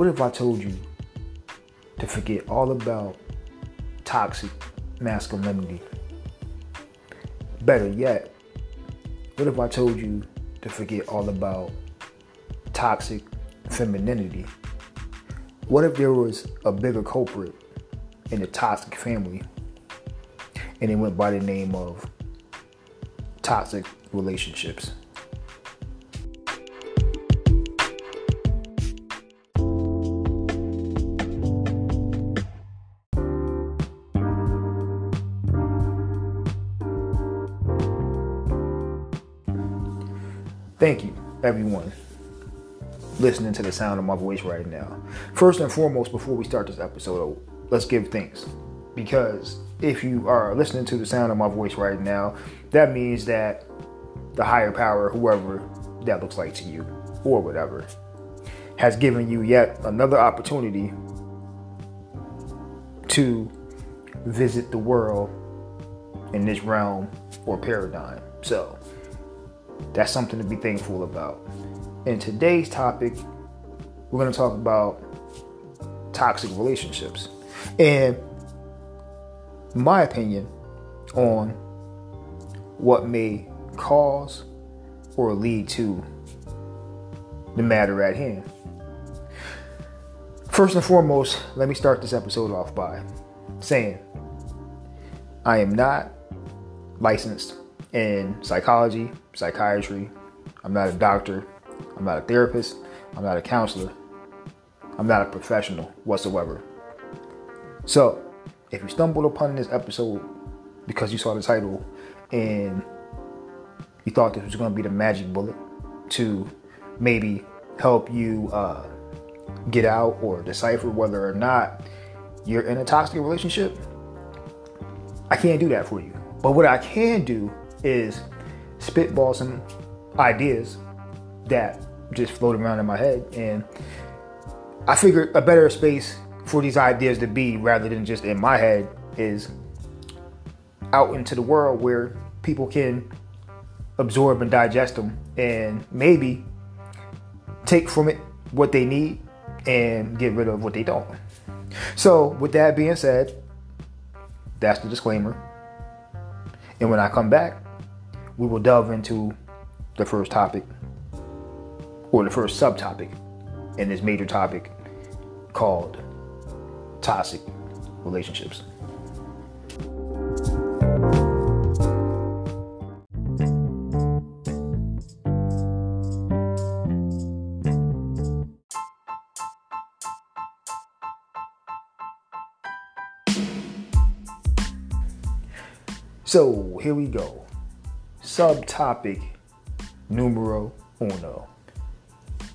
What if I told you to forget all about toxic masculinity? Better yet, what if I told you to forget all about toxic femininity? What if there was a bigger culprit in the toxic family and it went by the name of toxic relationships? Everyone, listening to the sound of my voice right now. First and foremost, before we start this episode, let's give thanks. Because if you are listening to the sound of my voice right now, that means that the higher power, whoever that looks like to you, or whatever, has given you yet another opportunity to visit the world in this realm or paradigm. So, that's something to be thankful about. In today's topic, we're going to talk about toxic relationships and my opinion on what may cause or lead to the matter at hand. First and foremost, let me start this episode off by saying I am not licensed in psychology, psychiatry. I'm not a doctor. I'm not a therapist. I'm not a counselor. I'm not a professional whatsoever. So, if you stumbled upon this episode because you saw the title and you thought this was going to be the magic bullet to maybe help you uh, get out or decipher whether or not you're in a toxic relationship, I can't do that for you. But what I can do is spitball some ideas that just float around in my head. And I figured a better space for these ideas to be rather than just in my head is out into the world where people can absorb and digest them and maybe take from it what they need and get rid of what they don't. So, with that being said, that's the disclaimer. And when I come back, we will delve into the first topic or the first subtopic in this major topic called toxic relationships. So here we go subtopic numero uno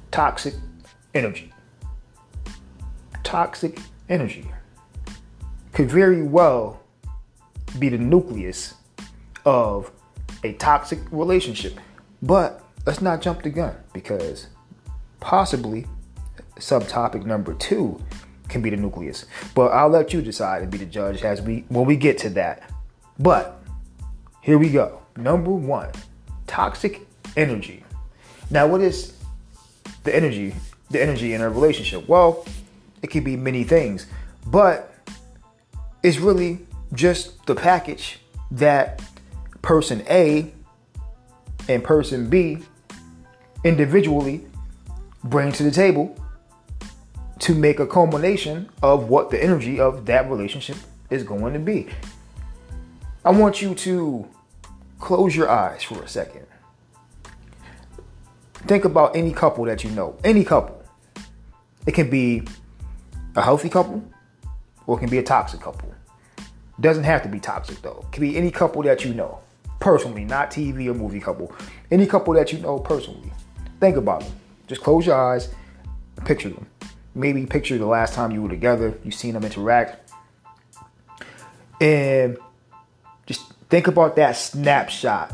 toxic energy. Toxic energy could very well be the nucleus of a toxic relationship. But let's not jump the gun because possibly subtopic number two can be the nucleus. But I'll let you decide and be the judge as we when we get to that. But here we go. Number one, toxic energy. Now, what is the energy? The energy in a relationship? Well, it could be many things, but it's really just the package that person A and person B individually bring to the table to make a culmination of what the energy of that relationship is going to be. I want you to close your eyes for a second. Think about any couple that you know, any couple. It can be a healthy couple or it can be a toxic couple. Doesn't have to be toxic though. It can be any couple that you know personally, not TV or movie couple. Any couple that you know personally. Think about them. Just close your eyes, picture them. Maybe picture the last time you were together, you seen them interact. And Think about that snapshot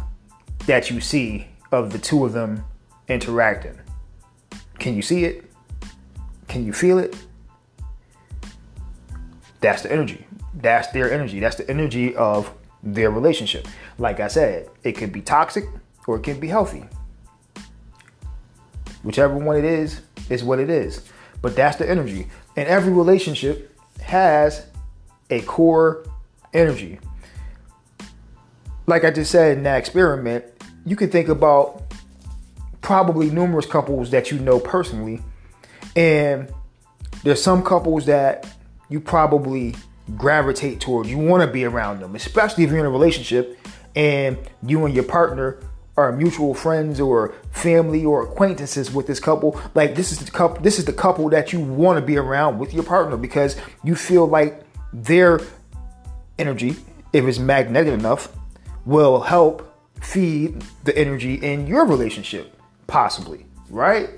that you see of the two of them interacting. Can you see it? Can you feel it? That's the energy. That's their energy. That's the energy of their relationship. Like I said, it can be toxic or it can be healthy. Whichever one it is, is what it is. But that's the energy. And every relationship has a core energy. Like I just said in that experiment, you can think about probably numerous couples that you know personally. And there's some couples that you probably gravitate towards. You want to be around them, especially if you're in a relationship and you and your partner are mutual friends or family or acquaintances with this couple. Like this is the couple this is the couple that you want to be around with your partner because you feel like their energy, if it's magnetic enough, will help feed the energy in your relationship, possibly, right?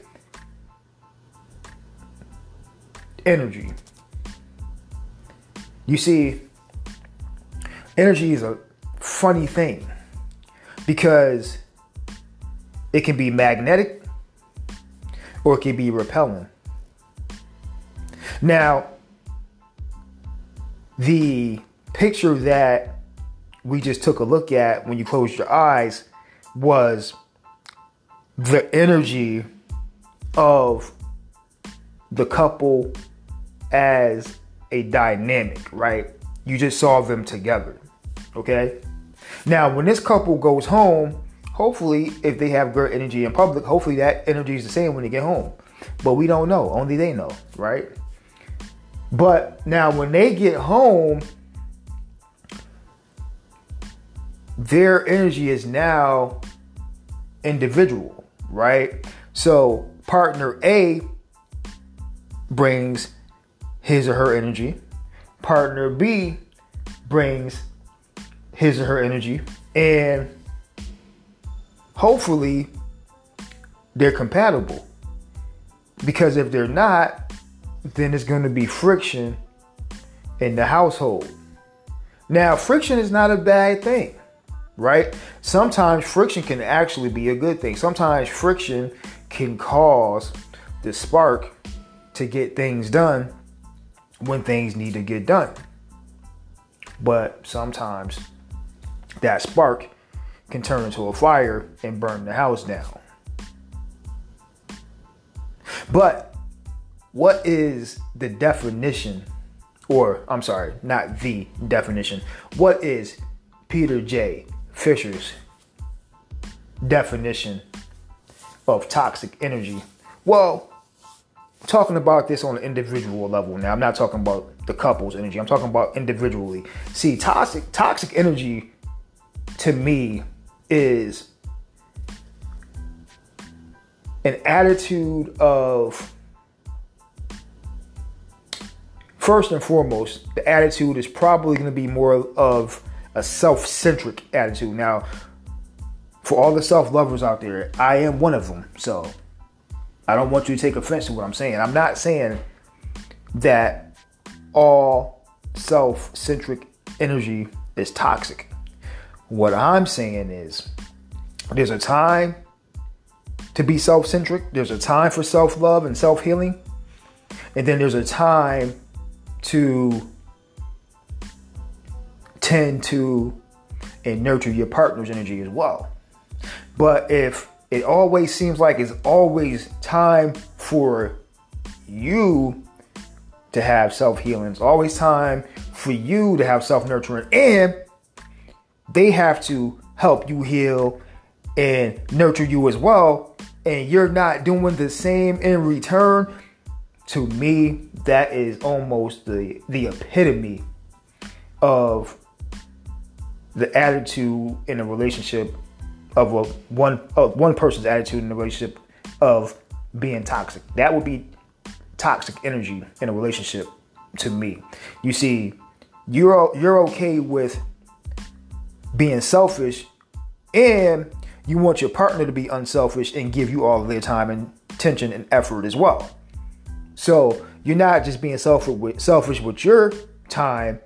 Energy. You see, energy is a funny thing because it can be magnetic or it can be repelling. Now, the picture that we just took a look at when you closed your eyes was the energy of the couple as a dynamic, right? You just saw them together, okay? Now, when this couple goes home, hopefully, if they have great energy in public, hopefully that energy is the same when they get home. But we don't know, only they know, right? But now, when they get home, their energy is now individual, right? So partner A brings his or her energy, partner B brings his or her energy, and hopefully they're compatible. Because if they're not, then it's going to be friction in the household. Now, friction is not a bad thing right? Sometimes friction can actually be a good thing. Sometimes friction can cause the spark to get things done when things need to get done. But sometimes that spark can turn into a fire and burn the house down. But what is the definition, or I'm sorry, not the definition, what is Peter J. Fisher's definition of toxic energy. Well, talking about this on an individual level now. I'm not talking about the couple's energy. I'm talking about individually. See, toxic toxic energy to me is an attitude of first and foremost, the attitude is probably going to be more of a self centric attitude. Now, for all the self lovers out there, I am one of them. So I don't want you to take offense to what I'm saying. I'm not saying that all self centric energy is toxic. What I'm saying is there's a time to be self centric, there's a time for self love and self healing, and then there's a time to tend to and nurture your partner's energy as well. But if it always seems like it's always time for you to have self healing, it's always time for you to have self nurturing, and they have to help you heal and nurture you as well, and you're not doing the same in return. To me, that is almost the the epitome of the attitude in a relationship of a one of one person's attitude in a relationship of being toxic. That would be toxic energy in a relationship to me. You see, you're you're okay with being selfish and you want your partner to be unselfish and give you all of their time and attention and effort as well. So you're not just being selfish with selfish with your time,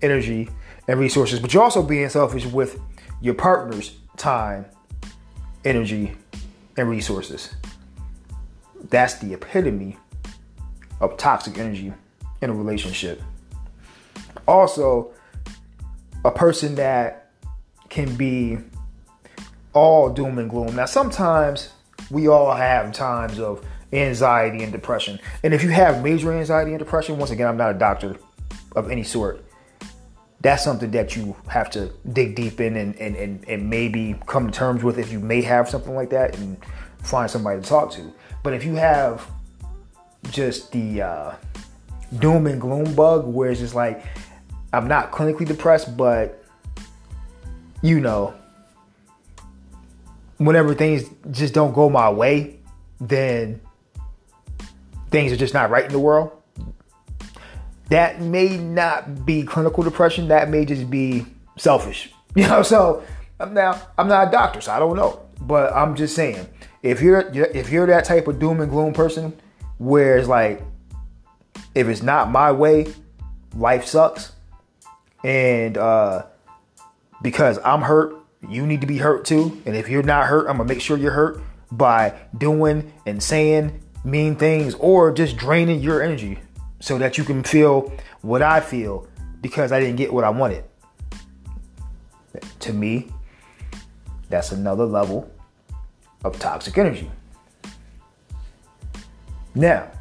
energy, and resources, but you're also being selfish with your partner's time, energy, and resources. That's the epitome of toxic energy in a relationship. Also, a person that can be all doom and gloom. Now, sometimes we all have times of anxiety and depression. And if you have major anxiety and depression, once again, I'm not a doctor of any sort. That's something that you have to dig deep in and, and, and, and maybe come to terms with if you may have something like that and find somebody to talk to. But if you have just the uh, doom and gloom bug where it's just like, I'm not clinically depressed, but you know, whenever things just don't go my way, then things are just not right in the world. That may not be clinical depression. That may just be selfish. You know, so I'm now I'm not a doctor, so I don't know. But I'm just saying, if you're if you're that type of doom and gloom person, where it's like, if it's not my way, life sucks, and uh, because I'm hurt, you need to be hurt too. And if you're not hurt, I'm gonna make sure you're hurt by doing and saying mean things or just draining your energy so that you can feel what I feel because I didn't get what I wanted. To me, that's another level of toxic energy. Now,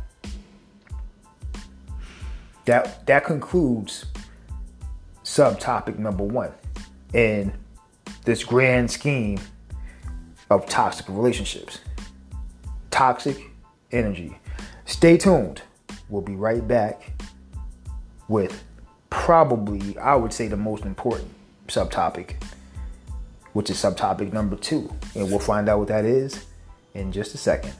that that concludes subtopic number 1 in this grand scheme of toxic relationships. Toxic energy. Stay tuned. We'll be right back with probably, I would say, the most important subtopic, which is subtopic number two. And we'll find out what that is in just a second.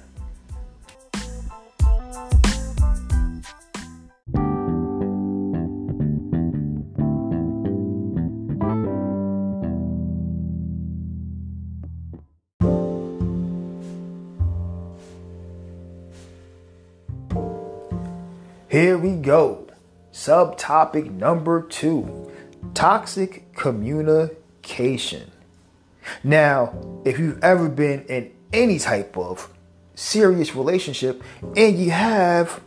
Go. Subtopic number two toxic communication. Now, if you've ever been in any type of serious relationship and you have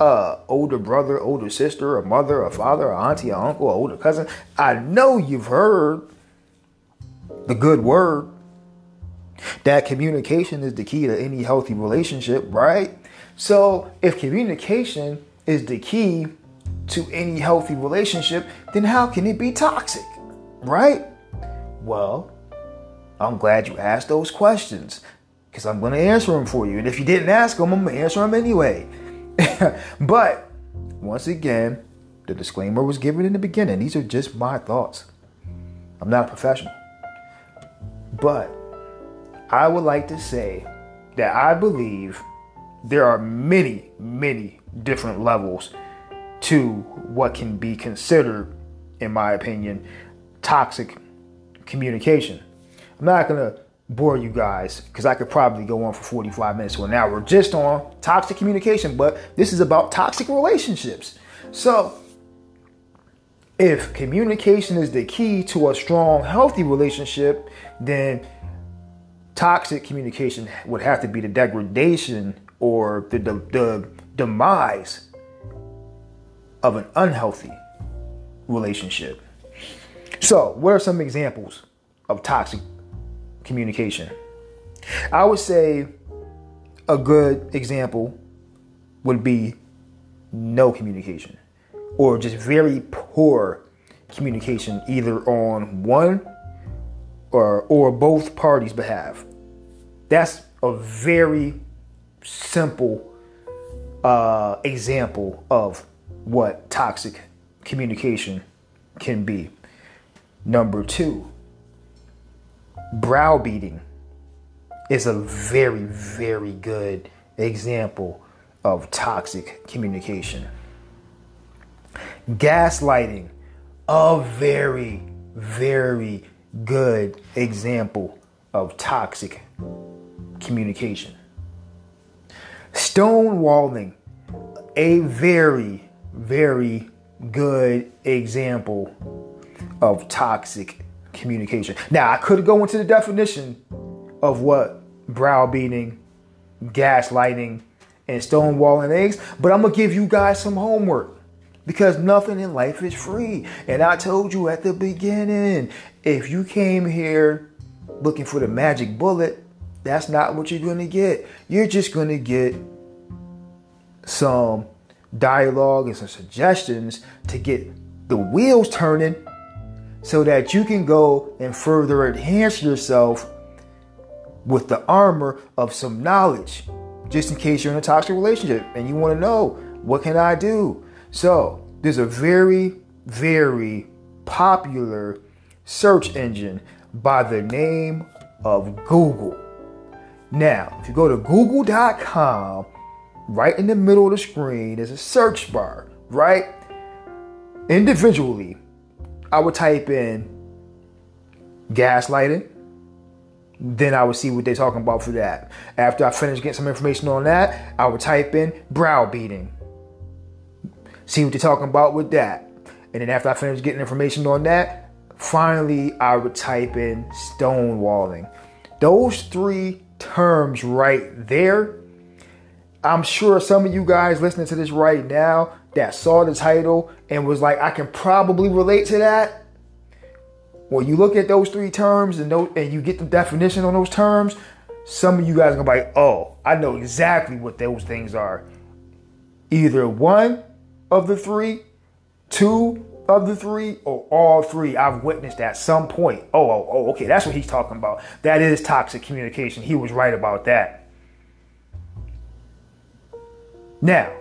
a older brother, older sister, a mother, a father, a auntie, a uncle, older cousin, I know you've heard the good word that communication is the key to any healthy relationship, right? So, if communication is the key to any healthy relationship, then how can it be toxic? Right? Well, I'm glad you asked those questions because I'm going to answer them for you. And if you didn't ask them, I'm going to answer them anyway. but once again, the disclaimer was given in the beginning. These are just my thoughts. I'm not a professional. But I would like to say that I believe there are many, many different levels to what can be considered, in my opinion, toxic communication. I'm not going to bore you guys because I could probably go on for 45 minutes to an hour We're just on toxic communication, but this is about toxic relationships. So, if communication is the key to a strong, healthy relationship, then toxic communication would have to be the degradation or the, the, the demise of an unhealthy relationship. So, what are some examples of toxic communication? I would say a good example would be no communication or just very poor communication either on one or or both parties behalf. That's a very simple uh, example of what toxic communication can be. Number two, browbeating is a very, very good example of toxic communication. Gaslighting, a very, very good example of toxic communication. Stonewalling, a very, very good example of toxic communication. Now, I could go into the definition of what browbeating, gaslighting, and stonewalling eggs, but I'm gonna give you guys some homework because nothing in life is free. And I told you at the beginning if you came here looking for the magic bullet, That's not what you're to get. You're just to get some dialogue and some suggestions to get the wheels turning so that you can go and further enhance yourself with the armor of some knowledge just in case you're in a toxic relationship and you want to know what can I do. So, there's a very very popular search engine by the name of Google. Now, if you go to google.com, right in the middle of the screen is a search bar, right? Individually, I would type in gaslighting. Then I would see what they're talking about for that. After I finish getting some information on that, I would type in browbeating. See what they're talking about with that. And then after I finish getting information on that, finally I would type in stonewalling. Those three terms right there. I'm sure some of you guys listening to this right now that saw the title and was like, I can probably relate to that. When you look at those three terms and those, and you get the definition on those terms, some of you guys are gonna be like, oh, I know exactly what those things are. Either one of the three, two of the three, or all three. I've witnessed at some point. Oh, oh, oh, okay, that's what he's talking about. That is toxic communication. He was right about that. Now,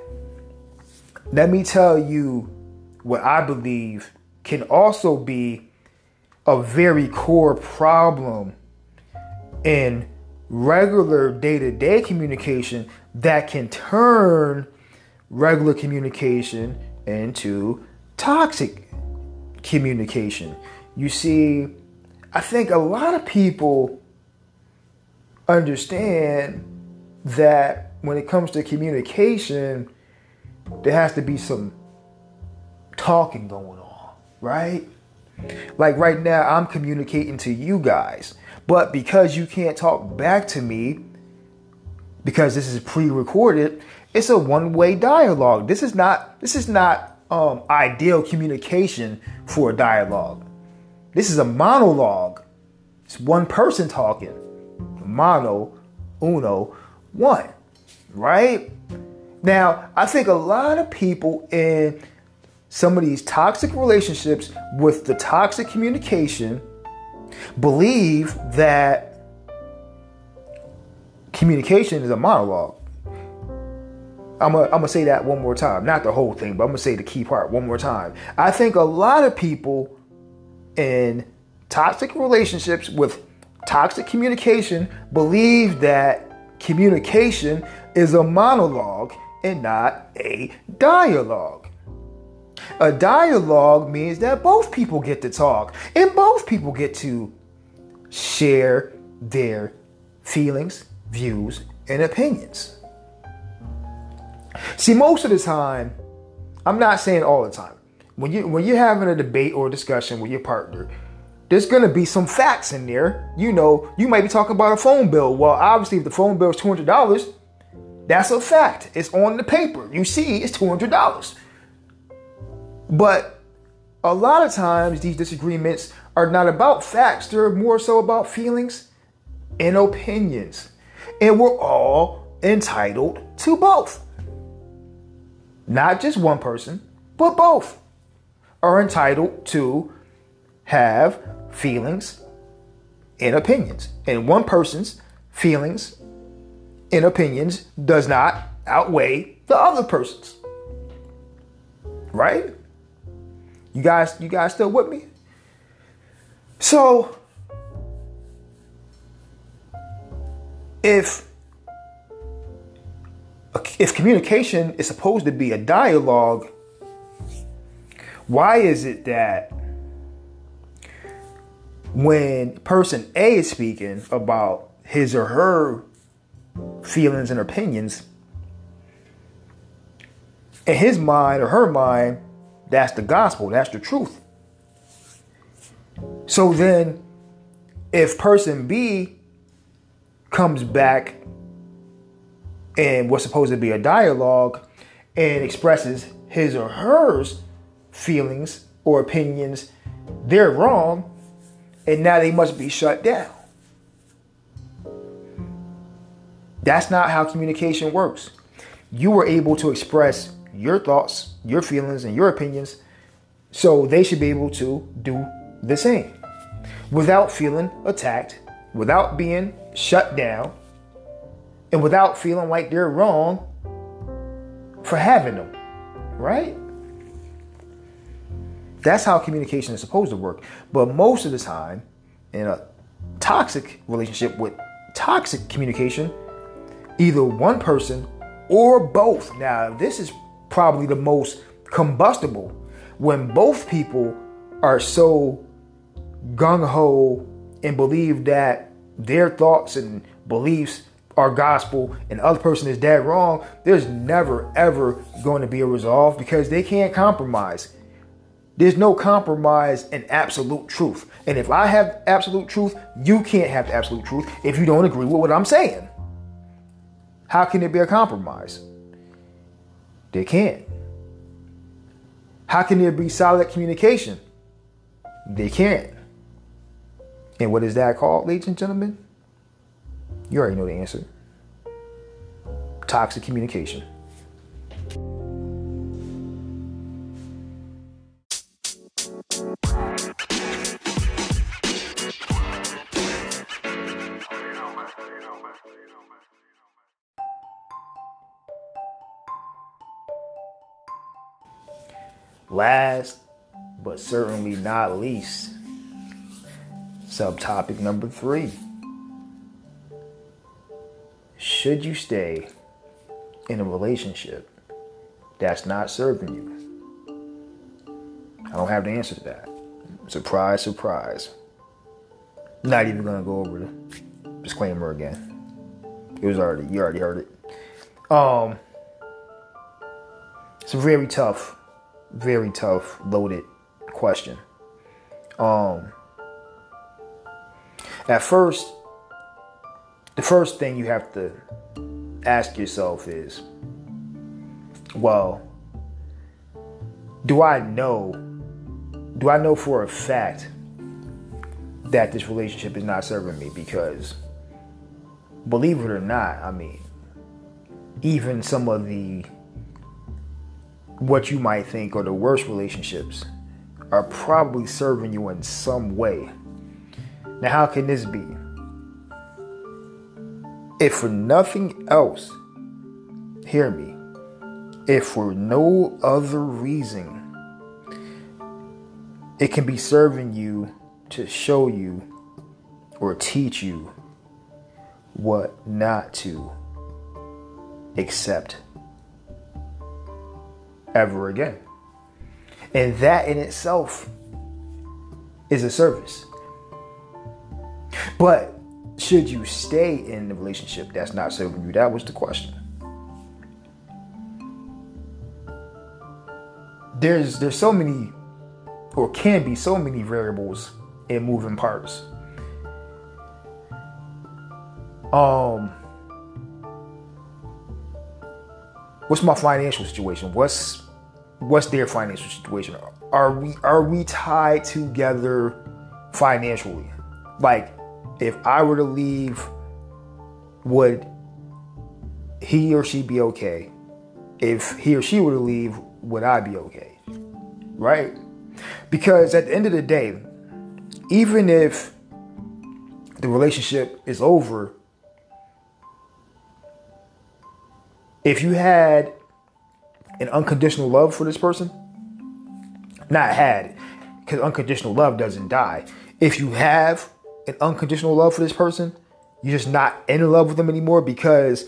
let me tell you what I believe can also be a very core problem in regular day to day communication that can turn regular communication into toxic communication. You see, I think a lot of people understand that when it comes to communication, there has to be some talking going on, right? Like right now, I'm communicating to you guys, but because you can't talk back to me, because this is pre-recorded, it's a one-way dialogue. This is not this is not um, ideal communication for a dialogue. This is a monologue. It's one person talking. Mono, uno, one. Right? Now, I think a lot of people in some of these toxic relationships with the toxic communication believe that communication is a monologue. I'm gonna I'm say that one more time. Not the whole thing, but I'm gonna say the key part one more time. I think a lot of people in toxic relationships with toxic communication believe that communication is a monologue and not a dialogue. A dialogue means that both people get to talk and both people get to share their feelings, views, and opinions. See, most of the time, I'm not saying all the time. When you when you're having a debate or a discussion with your partner, there's gonna be some facts in there. You know, you might be talking about a phone bill. Well, obviously, if the phone bill is two hundred dollars, that's a fact. It's on the paper. You see, it's two hundred dollars. But a lot of times, these disagreements are not about facts. They're more so about feelings and opinions, and we're all entitled to both. Not just one person, but both are entitled to have feelings and opinions. And one person's feelings and opinions does not outweigh the other person's. Right? You guys you guys still with me? So if if communication is supposed to be a dialogue, why is it that when person A is speaking about his or her feelings and opinions, in his mind or her mind, that's the gospel, that's the truth. So then, if person B comes back and what's supposed to be a dialogue and expresses his or hers feelings or opinions, they're wrong, and now they must be shut down. That's not how communication works. You were able to express your thoughts, your feelings, and your opinions, so they should be able to do the same without feeling attacked, without being shut down, and without feeling like they're wrong for having them, right? That's how communication is supposed to work. But most of the time, in a toxic relationship with toxic communication, either one person or both. Now, this is probably the most combustible when both people are so gung ho and believe that their thoughts and beliefs are gospel and the other person is dead wrong, there's never ever going to be a resolve because they can't compromise. There's no compromise in absolute truth. And if I have absolute truth, you can't have absolute truth if you don't agree with what I'm saying. How can it be a compromise? They can't. How can there be solid communication? They can't. And what is that called, ladies and gentlemen? You already know the answer toxic communication. Last but certainly not least, subtopic number three. Should you stay in a relationship that's not serving you? I don't have the answer to that. Surprise, surprise. Not even gonna go over the disclaimer again. It was already you already heard it. Um it's very tough very tough, loaded question. Um, at first, the first thing you have to ask yourself is, well, do I know, do I know for a fact that this relationship is not serving me? Because, believe it or not, I mean, even some of the what you might think are the worst relationships are probably serving you in some way. Now, how can this be? If for nothing else, hear me, if for no other reason, it can be serving you to show you or teach you what not to accept ever again. And that in itself is a service. But should you stay in the relationship that's not serving you? That was the question. There's there's so many or can be so many variables in moving parts. Um what's my financial situation? What's what's their financial situation? Are we are we tied together financially? Like if I were to leave, would he or she be okay? If he or she were to leave, would I be okay? Right? Because at the end of the day, even if the relationship is over if you had an unconditional love for this person, not had, because unconditional love doesn't die. If you have an unconditional love for this person, you're just not in love with them anymore because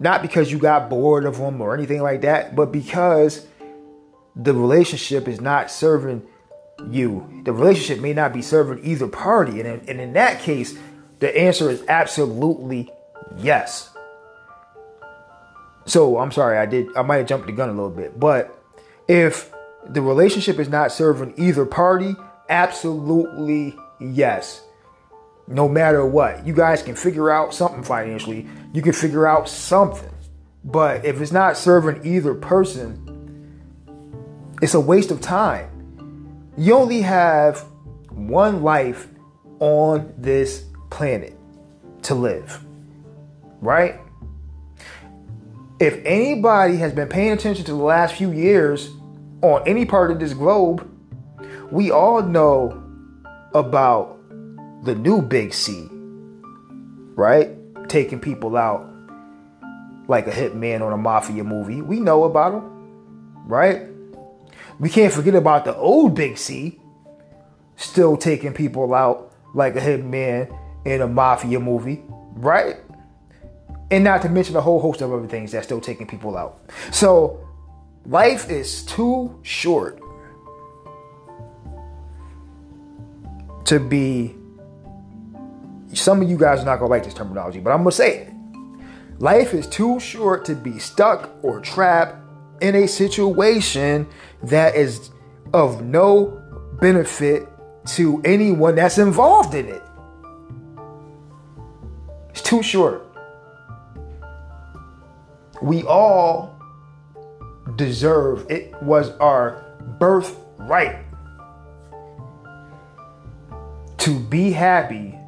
not because you got bored of them or anything like that, but because the relationship is not serving you. The relationship may not be serving either party. And in, and in that case, the answer is absolutely yes. So I'm sorry, I did I might have jumped the gun a little bit, but if the relationship is not serving either party, absolutely yes. No matter what, you guys can figure out something financially. You can figure out something. But if it's not serving either person, it's a waste of time. You only have one life on this planet to live, right? If anybody has been paying attention to the last few years on any part of this globe, we all know about the new big C, right? Taking people out like a hitman on a mafia movie. We know about him, right? We can't forget about the old big C, still taking people out like a hitman in a mafia movie, right? And not to mention a whole host of other things that's still taking people out. So life is too short to be some of you guys are not gonna like this terminology, but I'm gonna say it. Life is too short to be stuck or trapped in a situation that is of no benefit to anyone that's involved in it. It's too short. We all deserve it was our birthright to be happy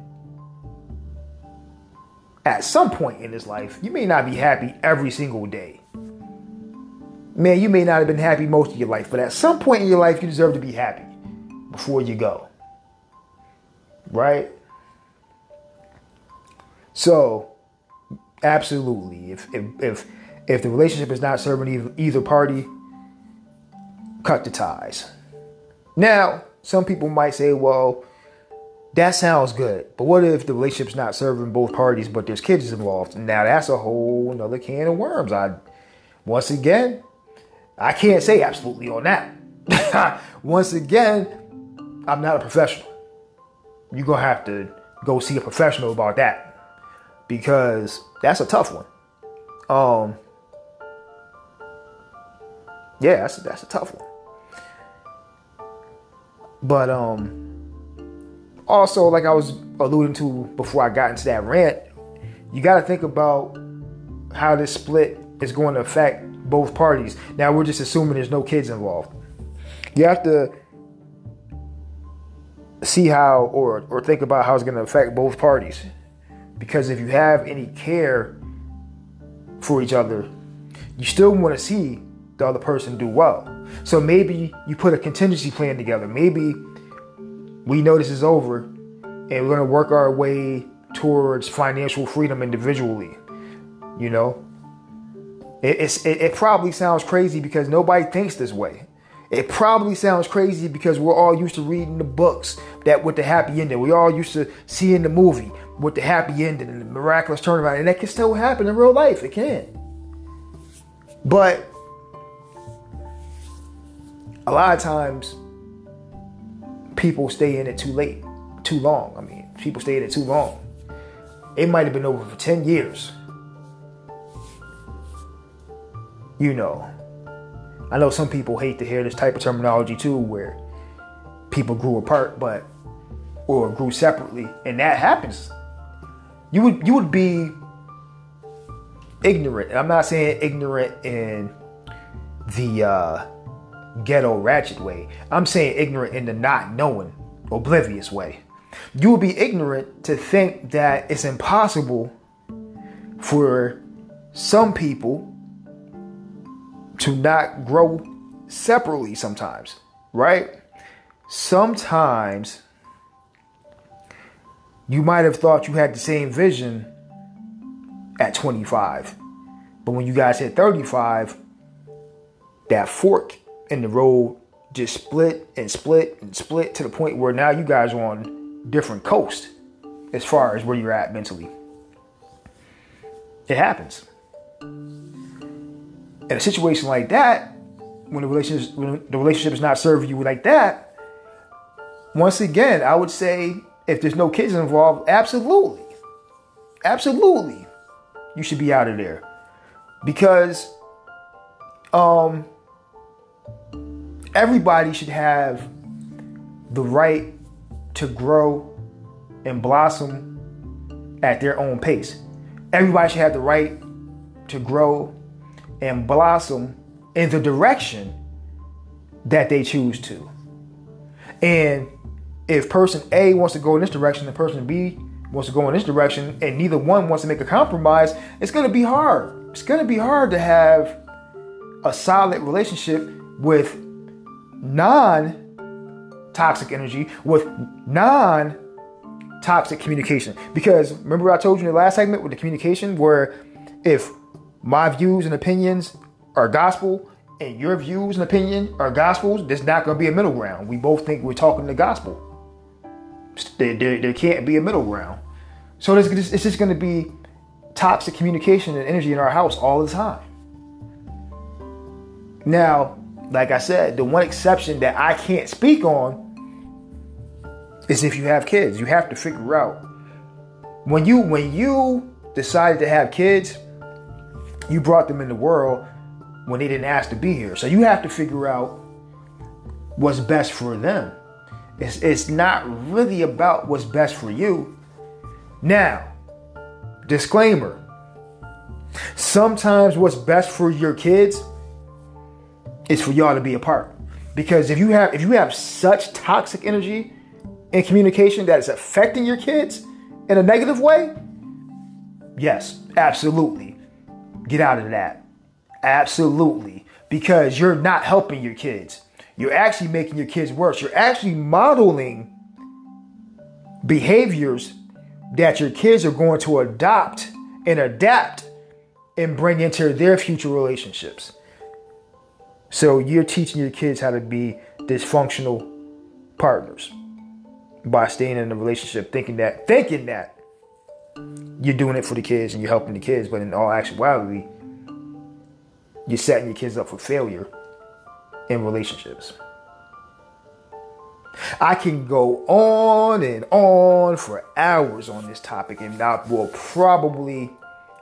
at some point in his life. You may not be happy every single day. Man, you may not have been happy most of your life, but at some point in your life, you deserve to be happy before you go. Right? So, absolutely. If if if, if the relationship is not serving either, party, cut the ties. Now, some people might say, well, that sounds good. But what if the relationship's not serving both parties, but there's kids involved? Now that's a whole another can of worms. I once again, I can't say absolutely on that. once again, I'm not a professional. You're gonna have to go see a professional about that. Because that's a tough one. Um Yeah, that's that's a tough one. But um also, like I was alluding to before I got into that rant, you got to think about how this split is going to affect both parties. Now, we're just assuming there's no kids involved. You have to see how or, or think about how it's going to affect both parties. Because if you have any care for each other, you still want to see the other person do well. So maybe you put a contingency plan together. Maybe we know this is over and we're going to work our way towards financial freedom individually. You know, it, it, it probably sounds crazy because nobody thinks this way. It probably sounds crazy because we're all used to reading the books that with the happy ending. We all used to seeing the movie with the happy ending and the miraculous turnaround, and that can still happen in real life. It can. But a lot of times people stay in it too late, too long. I mean, people stay in it too long. It might have been over for 10 years. You know, I know some people hate to hear this type of terminology too, where people grew apart, but or grew separately, and that happens. You would you would be ignorant. I'm not saying ignorant in the uh, ghetto ratchet way. I'm saying ignorant in the not knowing, oblivious way. You would be ignorant to think that it's impossible for some people to not grow separately sometimes, right? Sometimes you might have thought you had the same vision at 25, but when you guys hit 35, that fork and the road just split and split and split to the point where now you guys are on different coast as far as where you're at mentally. It happens. In a situation like that, when the relationship when the relationship is not serving you like that, once again, I would say if there's no kids involved, absolutely, absolutely, you should be out of there because um everybody should have the right to grow and blossom at their own pace. Everybody should have the right to grow and blossom in the direction that they choose to. And if person A wants to go in this direction and person B wants to go in this direction and neither one wants to make a compromise, it's going to be hard. it's going to be hard to have a solid relationship with non toxic energy, with non toxic communication. Because remember, I told you in the last segment with the communication, where if my views and opinions are gospel and your views and opinion are gospels, there's not going to be a middle ground. We both think we're talking the gospel. There, there, there can't be a middle ground. So it's just, it's just going to be toxic communication and energy in our house all the time. Now, like I said, the one exception that I can't speak on is if you have kids. You have to figure out when you when you decided to have kids, you brought them in the world when they didn't ask to be here. So you have to figure out what's best for them. It's, it's not really about what's best for you. Now, disclaimer sometimes what's best for your kids is for y'all to be apart. Because if you have if you have such toxic energy in communication that is affecting your kids in a negative way, yes, absolutely. Get out of that. Absolutely. Because you're not helping your kids. You're actually making your kids worse. You're actually modeling behaviors that your kids are going to adopt and adapt and bring into their future relationships. So you're teaching your kids how to be dysfunctional partners by staying in a relationship thinking that thinking that you're doing it for the kids and you're helping the kids, but in all actuality, you're setting your kids up for failure in relationships. I can go on and on for hours on this topic, and I will probably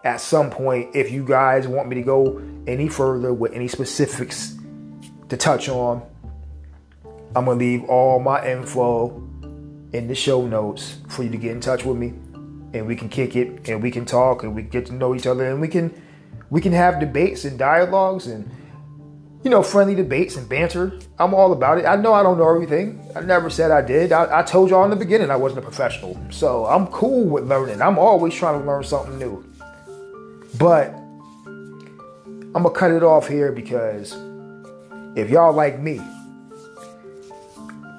at some point, if you guys want me to go any further with any specifics to touch on, I'm gonna leave all my info in the show notes for you to get in touch with me, and we can kick it, and we can talk, and we get to know each other, and we can we can have debates and dialogues and you know friendly debates and banter. I'm all about it. I know I don't know everything. I never said I did. I, I told y'all in the beginning I wasn't a professional, so I'm cool with learning. I'm always trying to learn something new. But I'm gonna cut it off here because if y'all like me,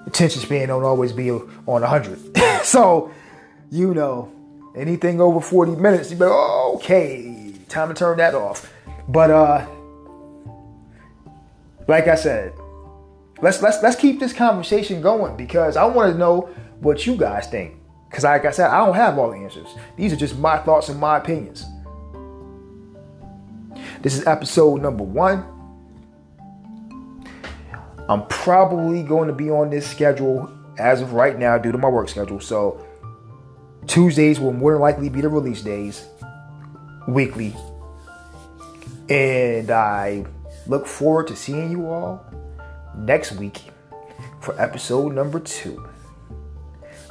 attention span don't always be on 100. so, you know, anything over 40 minutes, you be like, oh, okay, time to turn that off. But uh like I said, let's let's let's keep this conversation going because I want to know what you guys think. Because like I said, I don't have all the answers. These are just my thoughts and my opinions. This is episode number one. I'm probably going to be on this schedule as of right now due to my work schedule. So Tuesdays will more than likely be the release days weekly. And I look forward to seeing you all next week for episode number two.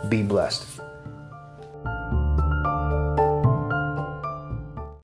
Be blessed.